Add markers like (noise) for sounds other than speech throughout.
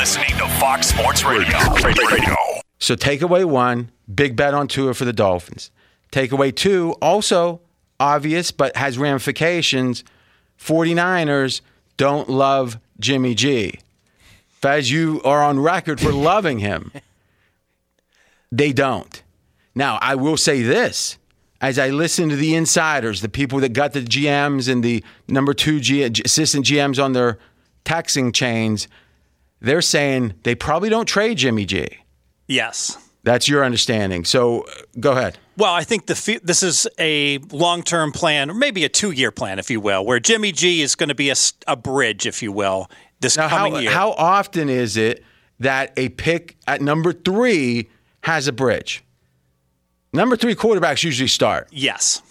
listening to Fox Sports Radio. Radio. So takeaway one, big bet on Tua for the Dolphins. Takeaway two, also obvious but has ramifications. 49ers don't love Jimmy G. Fez, you are on record for (laughs) loving him. They don't. Now, I will say this. As I listen to the insiders, the people that got the GMs and the number two G, assistant GMs on their taxing chains, they're saying they probably don't trade Jimmy G. Yes. That's your understanding. So go ahead. Well, I think the this is a long term plan, or maybe a two year plan, if you will, where Jimmy G is going to be a bridge, if you will, this Now, coming how, year. how often is it that a pick at number three has a bridge? Number three quarterbacks usually start. yes.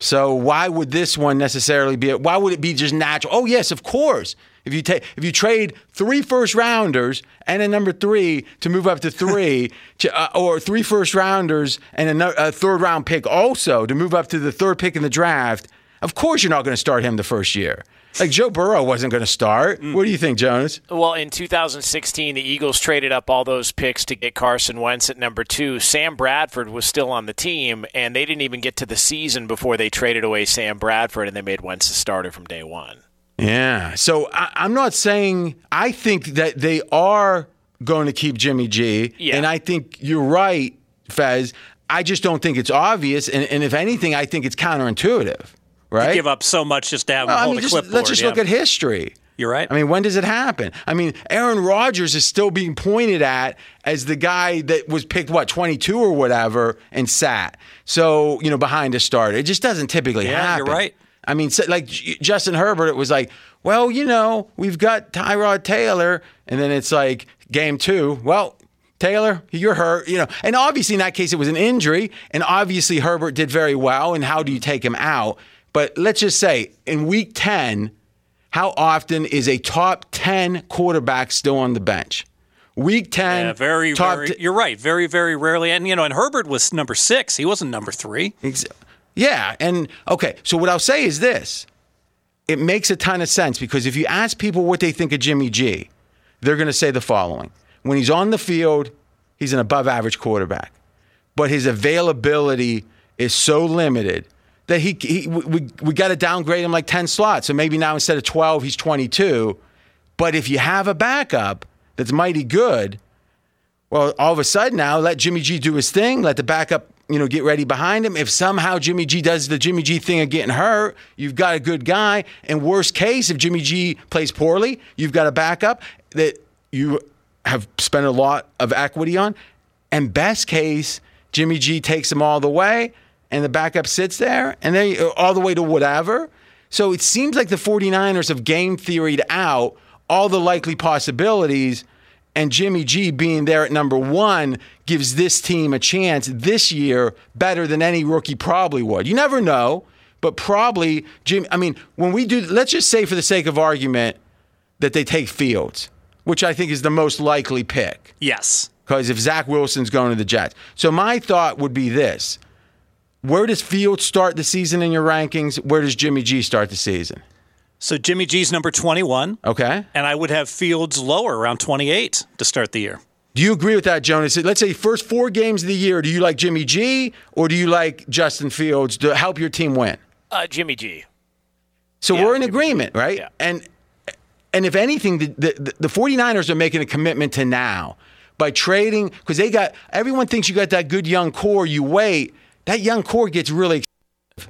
So why would this one necessarily be? Why would it be just natural? Oh yes, of course. If you take if you trade three first rounders and a number three to move up to three, (laughs) to, uh, or three first rounders and a, a third round pick also to move up to the third pick in the draft, of course you're not going to start him the first year. Like Joe Burrow wasn't going to start. What do you think, Jonas? Well, in 2016, the Eagles traded up all those picks to get Carson Wentz at number two. Sam Bradford was still on the team, and they didn't even get to the season before they traded away Sam Bradford, and they made Wentz the starter from day one. Yeah. So I, I'm not saying I think that they are going to keep Jimmy G. Yeah. And I think you're right, Fez. I just don't think it's obvious. And, and if anything, I think it's counterintuitive. Right? To Give up so much just to have Well, I mean, just, clipboard. let's just yeah. look at history. You're right. I mean, when does it happen? I mean, Aaron Rodgers is still being pointed at as the guy that was picked, what, 22 or whatever, and sat. So, you know, behind a starter. It just doesn't typically Yeah, happen. you're right. I mean, like Justin Herbert, it was like, well, you know, we've got Tyrod Taylor. And then it's like game two. Well, Taylor, you're hurt, you know. And obviously, in that case, it was an injury. And obviously, Herbert did very well. And how do you take him out? But let's just say in week 10, how often is a top 10 quarterback still on the bench? Week 10, yeah, very, very. t- you're right. Very, very rarely. And you know, and Herbert was number six. He wasn't number three. Ex- Yeah, and okay, so what I'll say is this. It makes a ton of sense because if you ask people what they think of Jimmy G, they're going to say the following. When he's on the field, he's an above average quarterback. But his availability is so limited that he, he we, we got to downgrade him like 10 slots. So maybe now instead of 12, he's 22. But if you have a backup that's mighty good, well, all of a sudden now, let Jimmy G do his thing. Let the backup, you know, get ready behind him. If somehow Jimmy G does the Jimmy G thing of getting hurt, you've got a good guy. And worst case, if Jimmy G plays poorly, you've got a backup that you have spent a lot of equity on. And best case, Jimmy G takes them all the way, and the backup sits there, and then uh, all the way to whatever. So it seems like the 49ers have game theoried out all the likely possibilities and Jimmy G being there at number one gives this team a chance this year better than any rookie probably would. You never know, but probably Jim. I mean, when we do, let's just say for the sake of argument that they take Fields, which I think is the most likely pick. Yes. Because if Zach Wilson's going to the Jets, so my thought would be this: Where does Fields start the season in your rankings? Where does Jimmy G start the season? So Jimmy G's number 21, Okay. and I would have Fields lower, around 28 to start the year. Do you agree with that, Jonas? Let's say first four games of the year, do you like Jimmy G or do you like Justin Fields to help your team win? Uh, Jimmy G. So Yeah, we're in Jimmy G. agreement, right? Yeah. And and if anything, the, the, the 49ers are making a commitment to now by trading because they got everyone thinks you got that good young core. You wait, that young core gets really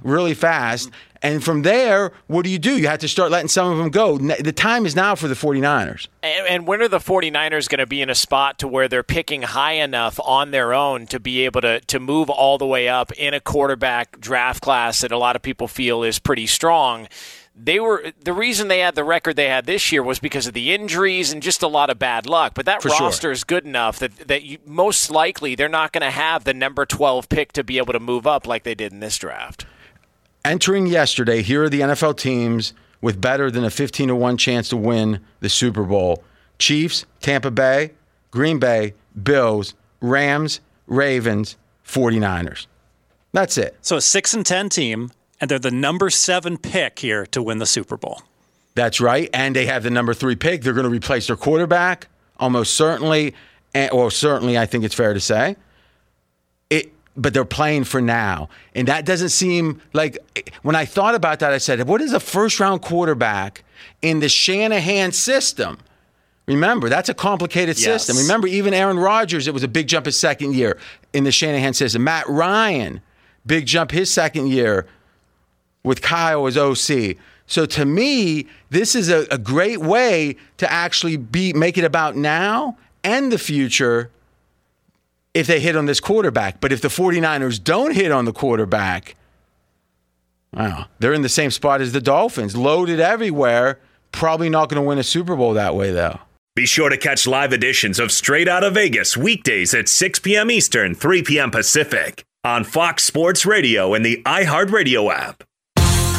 really fast. And from there, what do you do? You have to start letting some of them go. The time is now for the 49ers. And, and when are the 49ers going to be in a spot to where they're picking high enough on their own to be able to, to move all the way up in a quarterback draft class that a lot of people feel is pretty strong? They were the reason they had the record they had this year was because of the injuries and just a lot of bad luck. But that For sure. roster is good enough that that you, most likely they're not going to have the number 12 pick to be able to move up like they did in this draft. entering yesterday, here are the NFL teams with better than a 15 to 1 chance to win the Super Bowl Chiefs, Tampa Bay, Green Bay, Bills, Rams, Ravens, 49ers. That's it. So a 6 and 10 team, and they're the number 7 pick here to win the Super Bowl. That's right. And they have the number three pick. They're going to replace their quarterback. almost certainly, and, or certainly, I think it's fair to say. It, but they're playing for now, and that doesn't seem like. When I thought about that, I said, "What is a first-round quarterback in the Shanahan system?" Remember, that's a complicated Yes. system. Remember, even Aaron Rodgers, it was a big jump his second year in the Shanahan system. Matt Ryan, big jump his second year with Kyle as OC. So to me, this is a, a great way to actually be make it about now and the future if they hit on this quarterback. But if the 49ers don't hit on the quarterback, wow, they're in the same spot as the Dolphins, loaded everywhere. Probably not going to win a Super Bowl that way, though. Be sure to catch live editions of Straight Out of Vegas weekdays at 6 p.m. Eastern, 3 p.m. Pacific on Fox Sports Radio and the iHeartRadio app.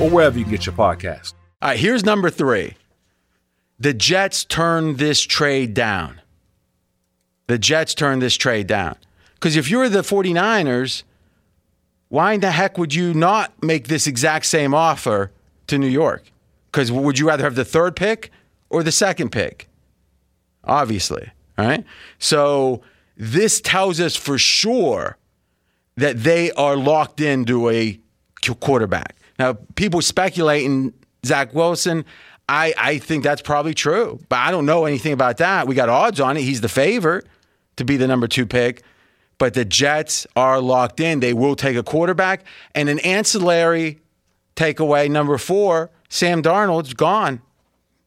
or wherever you get your podcast. All right, here's number three. The Jets turned this trade down. The Jets turned this trade down. Because if you're the 49ers, why in the heck would you not make this exact same offer to New York? Because would you rather have the third pick or the second pick? Obviously, right? So this tells us for sure that they are locked into a quarterback. Now, people speculating Zach Wilson. I, I think that's probably true, but I don't know anything about that. We got odds on it. He's the favorite to be the number two pick, but the Jets are locked in. They will take a quarterback and an ancillary takeaway. Number four, Sam Darnold's gone.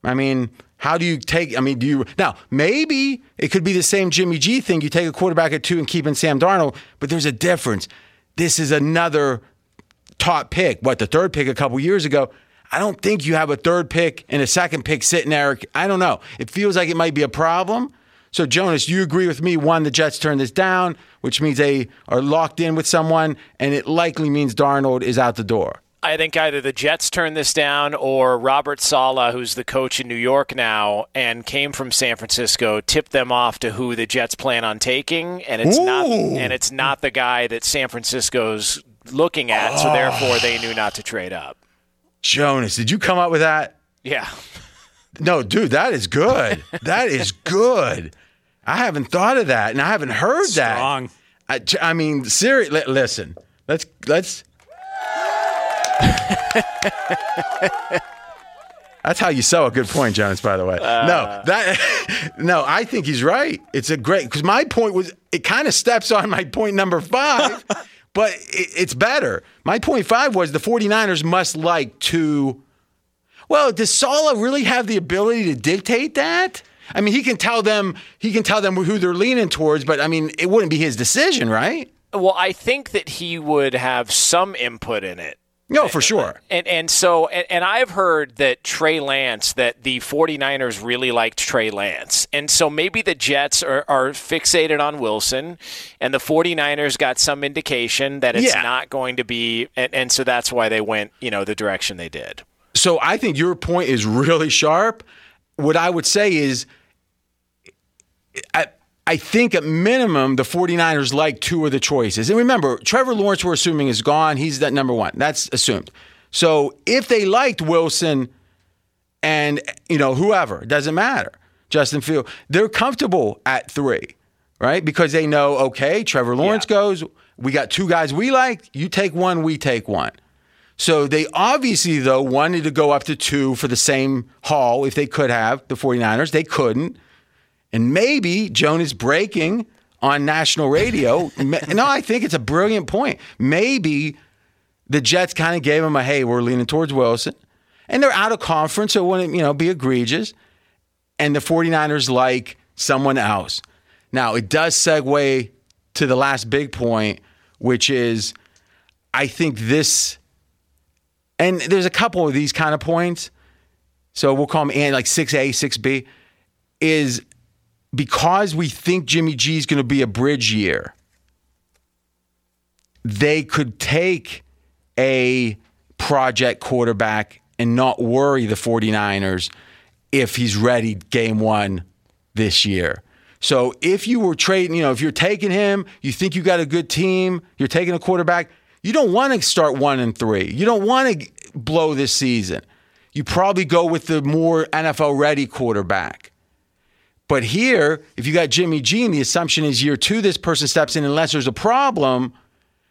I mean, how do you take? I mean, do you now? Maybe it could be the same Jimmy G thing. You take a quarterback at two and keep in Sam Darnold, but there's a difference. This is another top pick. What the third pick a couple years ago? I don't think you have a third pick and a second pick sitting there. I don't know. It feels like it might be a problem. So, Jonas, you agree with me? One, the Jets turned this down, which means they are locked in with someone, and it likely means Darnold is out the door. I think either the Jets turned this down or Robert Saleh, who's the coach in New York now and came from San Francisco, tipped them off to who the Jets plan on taking, and it's not and it's not the guy that San Francisco's looking at, so therefore they knew not to trade up. Jonas, did you come up with that? Yeah. No, dude, that is good. (laughs) that is good. I haven't thought of that, and I haven't heard Strong. that. I, I mean, seriously, listen. Let's let's. (laughs) That's how you sell a good point, Jonas. By the way, uh. no, that (laughs) no, I think he's right. It's a great because my point was it kind of steps on my point number five, but it, it's better. My point five was the 49ers must like to well, does Saleh really have the ability to dictate that? I mean, he can tell them he can tell them who they're leaning towards, but I mean, it wouldn't be his decision, right? Well, I think that he would have some input in it. No, for sure. And and so and, and I've heard that Trey Lance that the 49ers really liked Trey Lance. And so maybe the Jets are, are fixated on Wilson and the 49ers got some indication that it's Yeah. not going to be and, and so that's why they went, you know, the direction they did. So I think your point is (laughs) really sharp. What I would say is I I think at minimum the 49ers like two of the choices. And remember, Trevor Lawrence we're assuming is gone. He's that number 1. That's assumed. So if they liked Wilson and you know whoever, it doesn't matter. Justin Field, they're comfortable at 3, right? Because they know okay, Trevor Lawrence goes, we got two guys we like, you take one, we take one. So they obviously, though, wanted to go up to two for the same haul if they could have, the 49ers. They couldn't. And maybe Jonas breaking on national radio. (laughs) No, I think it's a brilliant point. Maybe the Jets kind of gave him a hey, we're leaning towards Wilson. And they're out of conference, so it wouldn't, you know, be egregious. And the 49ers like someone else. Now, it does segue to the last big point, which is I think this and there's a couple of these kind of points. So we'll call them and like 6A, 6B is because we think Jimmy G is going to be a bridge year, they could take a project quarterback and not worry the 49ers if he's ready game one this year. So if you were trading, you know, if you're taking him, you think you got a good team, you're taking a quarterback, you don't want to start one and three. You don't want to blow this season. You probably go with the more NFL ready quarterback. But here, if you got Jimmy G and the assumption is year two, this person steps in unless there's a problem,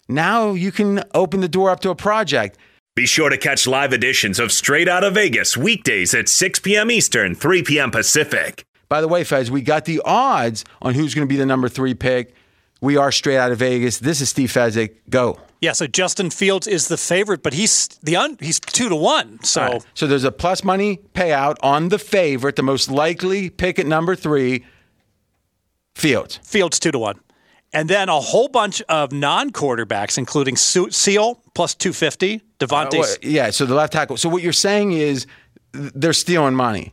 now you can open the door up to a project. Be sure to catch live editions of Straight Out of Vegas weekdays at 6 p.m. Eastern, 3 p.m. Pacific. By the way, Fez, we got the odds on who's going to be the number three pick. We are straight out of Vegas. This is Steve Fezzik. Go. Yeah, so Justin Fields is the favorite, but he's the un, he's two to one. So right. so there's a plus money payout on the favorite, the most likely pick at number three, Fields. Fields two to one, and then a whole bunch of non-quarterbacks, including Sewell plus two fifty, DeVonta. Uh, well, yeah, so the left tackle. So what you're saying is they're stealing money.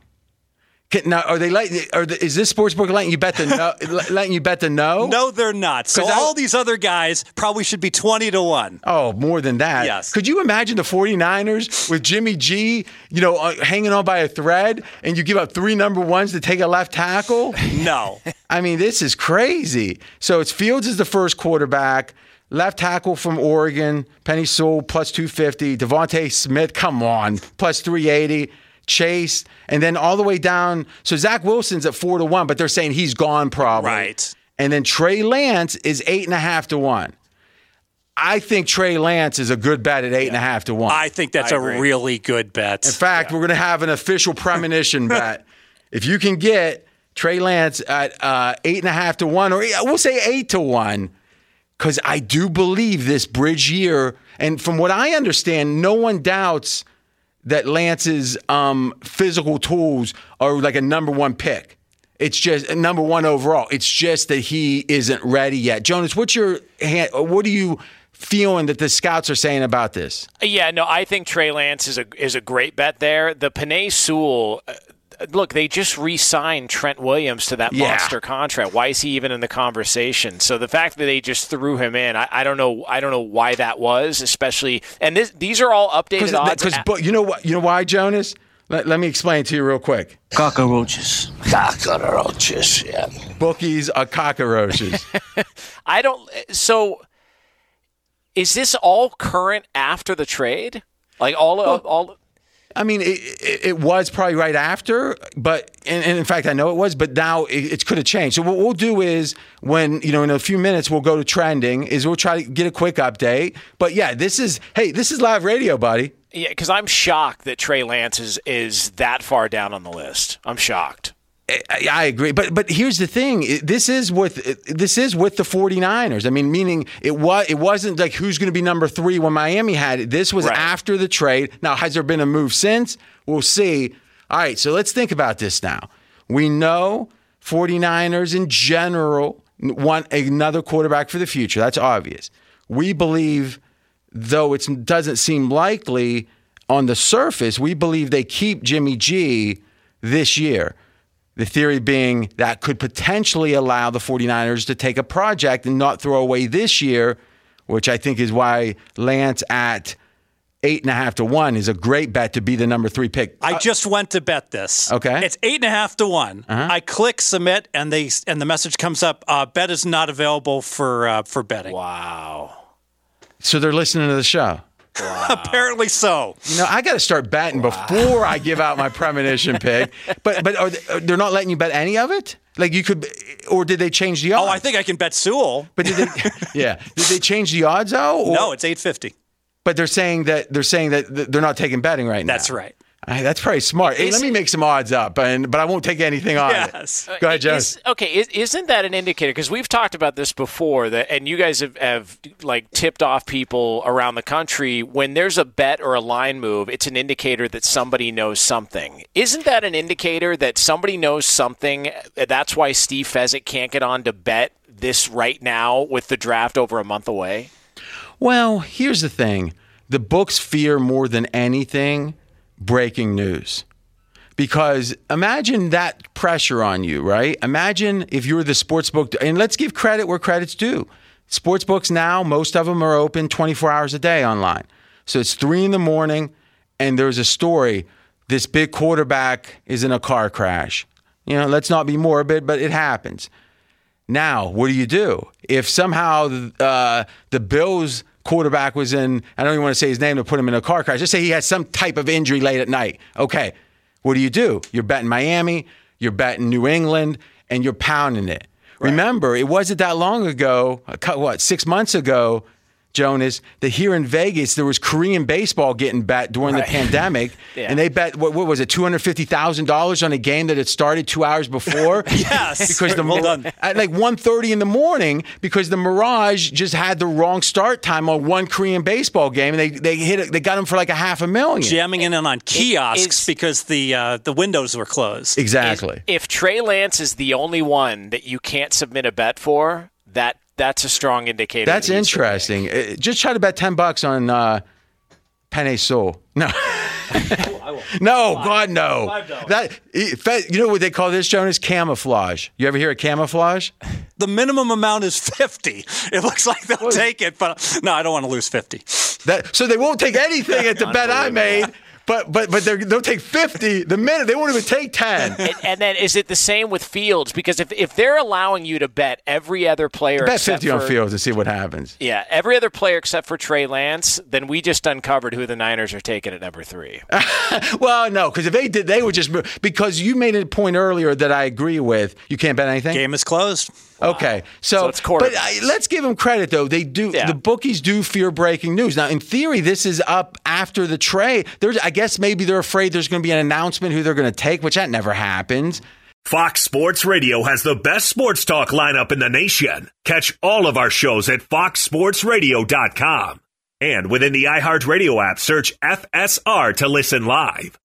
Can, now, are they letting? Are the, is this sportsbook letting you bet the no? (laughs) letting you bet the no? No, they're not. So all these other guys probably should be twenty to one. Oh, more than that. Yes. Could you imagine the 49ers with Jimmy G, you know, uh, hanging on by a thread, and you give up three number ones to take a left tackle? No. (laughs) I mean, this is crazy. So it's Fields is the first quarterback. Left tackle from Oregon, Penei Sewell plus 250. DeVonta Smith, come on, plus 380. Chase, and then all the way down. So Zach Wilson's at four to one, but they're saying he's gone probably. Right. And then Trey Lance is eight and a half to one. I think Trey Lance is a good bet at eight yeah. and a half to one. I think that's I a agree. really good bet. In fact, yeah. we're going to have an official premonition (laughs) bet. If you can get Trey Lance at uh, eight and a half to one, or we'll say eight to one, because I do believe this bridge year, and from what I understand, no one doubts that Lance's um, physical tools are like a number one pick. It's just number one overall. It's just that he isn't ready yet. Jonas, what's your what are you feeling that the scouts are saying about this? Yeah, no, I think Trey Lance is a is a great bet there. The Penei Sewell look, they just re-signed Trent Williams to that yeah. monster contract. Why is he even in the conversation? So the fact that they just threw him in, I, I don't know. I don't know why that was, especially. And this, these are all updated odds. Because you know what? You know why, Jonas? Let, let me explain to you real quick. Cockroaches. Cockroaches. Yeah. Bookies are cockroaches. (laughs) I don't. So, is this all current after the trade? Like all well, all I mean, it, it, was probably right after, but and, and, in fact, I know it was, but now it, it could have changed. So what we'll do is when you know in a few minutes we'll go to trending. Is we'll try to get a quick update. But yeah, this is hey, this is live radio, buddy. Yeah, because I'm shocked that Trey Lance is is that far down on the list. I'm shocked. I agree, but but here's the thing: this is with this is with the 49ers. I mean, meaning it was it wasn't like who's going to be number three when Miami had it. This was right. after the trade. Now, has there been a move since? We'll see. All right, so let's think about this now. We know 49ers in general want another quarterback for the future. That's obvious. We believe, though it doesn't seem likely on the surface, we believe they keep Jimmy G this year. The theory being that could potentially allow the 49ers to take a project and not throw away this year, which I think is why Lance at eight and a half to one is a great bet to be the number three pick. I uh, just went to bet this. Okay, it's eight and a half to one. Uh-huh. I click submit, and they and the message comes up: uh, bet is not available for uh, for betting. Wow. So they're listening to the show. Wow. (laughs) Apparently so. You know, I got to start betting wow. before I give out my (laughs) premonition pick. But but are they, uh, they're not letting you bet any of it? Like you could, or did they change the odds? Oh, I think I can bet Sewell. But did they? (laughs) yeah, did they change the odds though? Or? No, it's eight fifty. But they're saying that they're saying that they're not taking betting right now. That's right. Right, that's pretty smart. Hey, let me make some odds up, and but I won't take anything on yes. it. Go ahead, uh, Joe. okay, is, not that an indicator? Because we've talked about this before, that and you guys have, have like tipped off people around the country when there's a bet or a line move. It's an indicator that somebody knows something. Isn't that an indicator that somebody knows something? That's why Steve Fezzik can't get on to bet this right now with the draft over a month away. Well, here's the thing: the books fear more than anything breaking news because imagine that pressure on you, right? Imagine if you're the sports book, and let's give credit where credit's due. Sports books now, most of them are open 24 hours a day online. So it's three in the morning, and there's a story. This big quarterback is in a car crash. You know, let's not be morbid, but it happens. Now, what do you do if somehow uh, the Bills quarterback was in? I don't even want to say his name to put him in a car crash. Just say he had some type of injury late at night. Okay, what do you do? You're betting Miami, you're betting New England, and you're pounding it. Right. Remember, it wasn't that long ago. What six months ago? Jonas, that here in Vegas there was Korean baseball getting bet during right. the (laughs) pandemic, yeah. and they bet what, what was it, two hundred fifty thousand dollars on a game that had started two hours before. (laughs) yes, (laughs) because the well done. at like 1.30 in the morning because the Mirage just had the wrong start time on one Korean baseball game, and they they hit it, they got them for like a half a million, jamming in on kiosks because the uh, the windows were closed. Exactly. If, if Trey Lance is the only one that you can't submit a bet for, that that's a strong indicator. That's that interesting. Uh, just try to bet ten bucks on uh, Penei Sewell. No. (laughs) no, Five. God, no. That you know what they call this, Jonas? Camouflage. You ever hear of camouflage? The minimum amount is fifty. It looks like they'll what? take it, but no, I don't want to lose fifty. That so they won't take anything at the (laughs) bet I made. But but but they'll take fifty the minute. They won't even take ten. And, and, then is it the same with Fields? Because if, if they're allowing you to bet every other player, bet fifty for, on Fields to see what happens. Yeah, every other player except for Trey Lance, then we just uncovered who the Niners are taking at number three. (laughs) well, no, because if they did, they would just because you made a point earlier that I agree with. You can't bet anything. Game is closed. Wow. Okay, so, so but uh, let's give them credit though. They do yeah. the bookies do fear breaking news. Now, in theory, this is up after the trade. There's, I guess, maybe they're afraid there's going to be an announcement who they're going to take, which that never happens. Fox Sports Radio has the best sports talk lineup in the nation. Catch all of our shows at foxsportsradio.com. And within the iHeartRadio app, search FSR to listen live.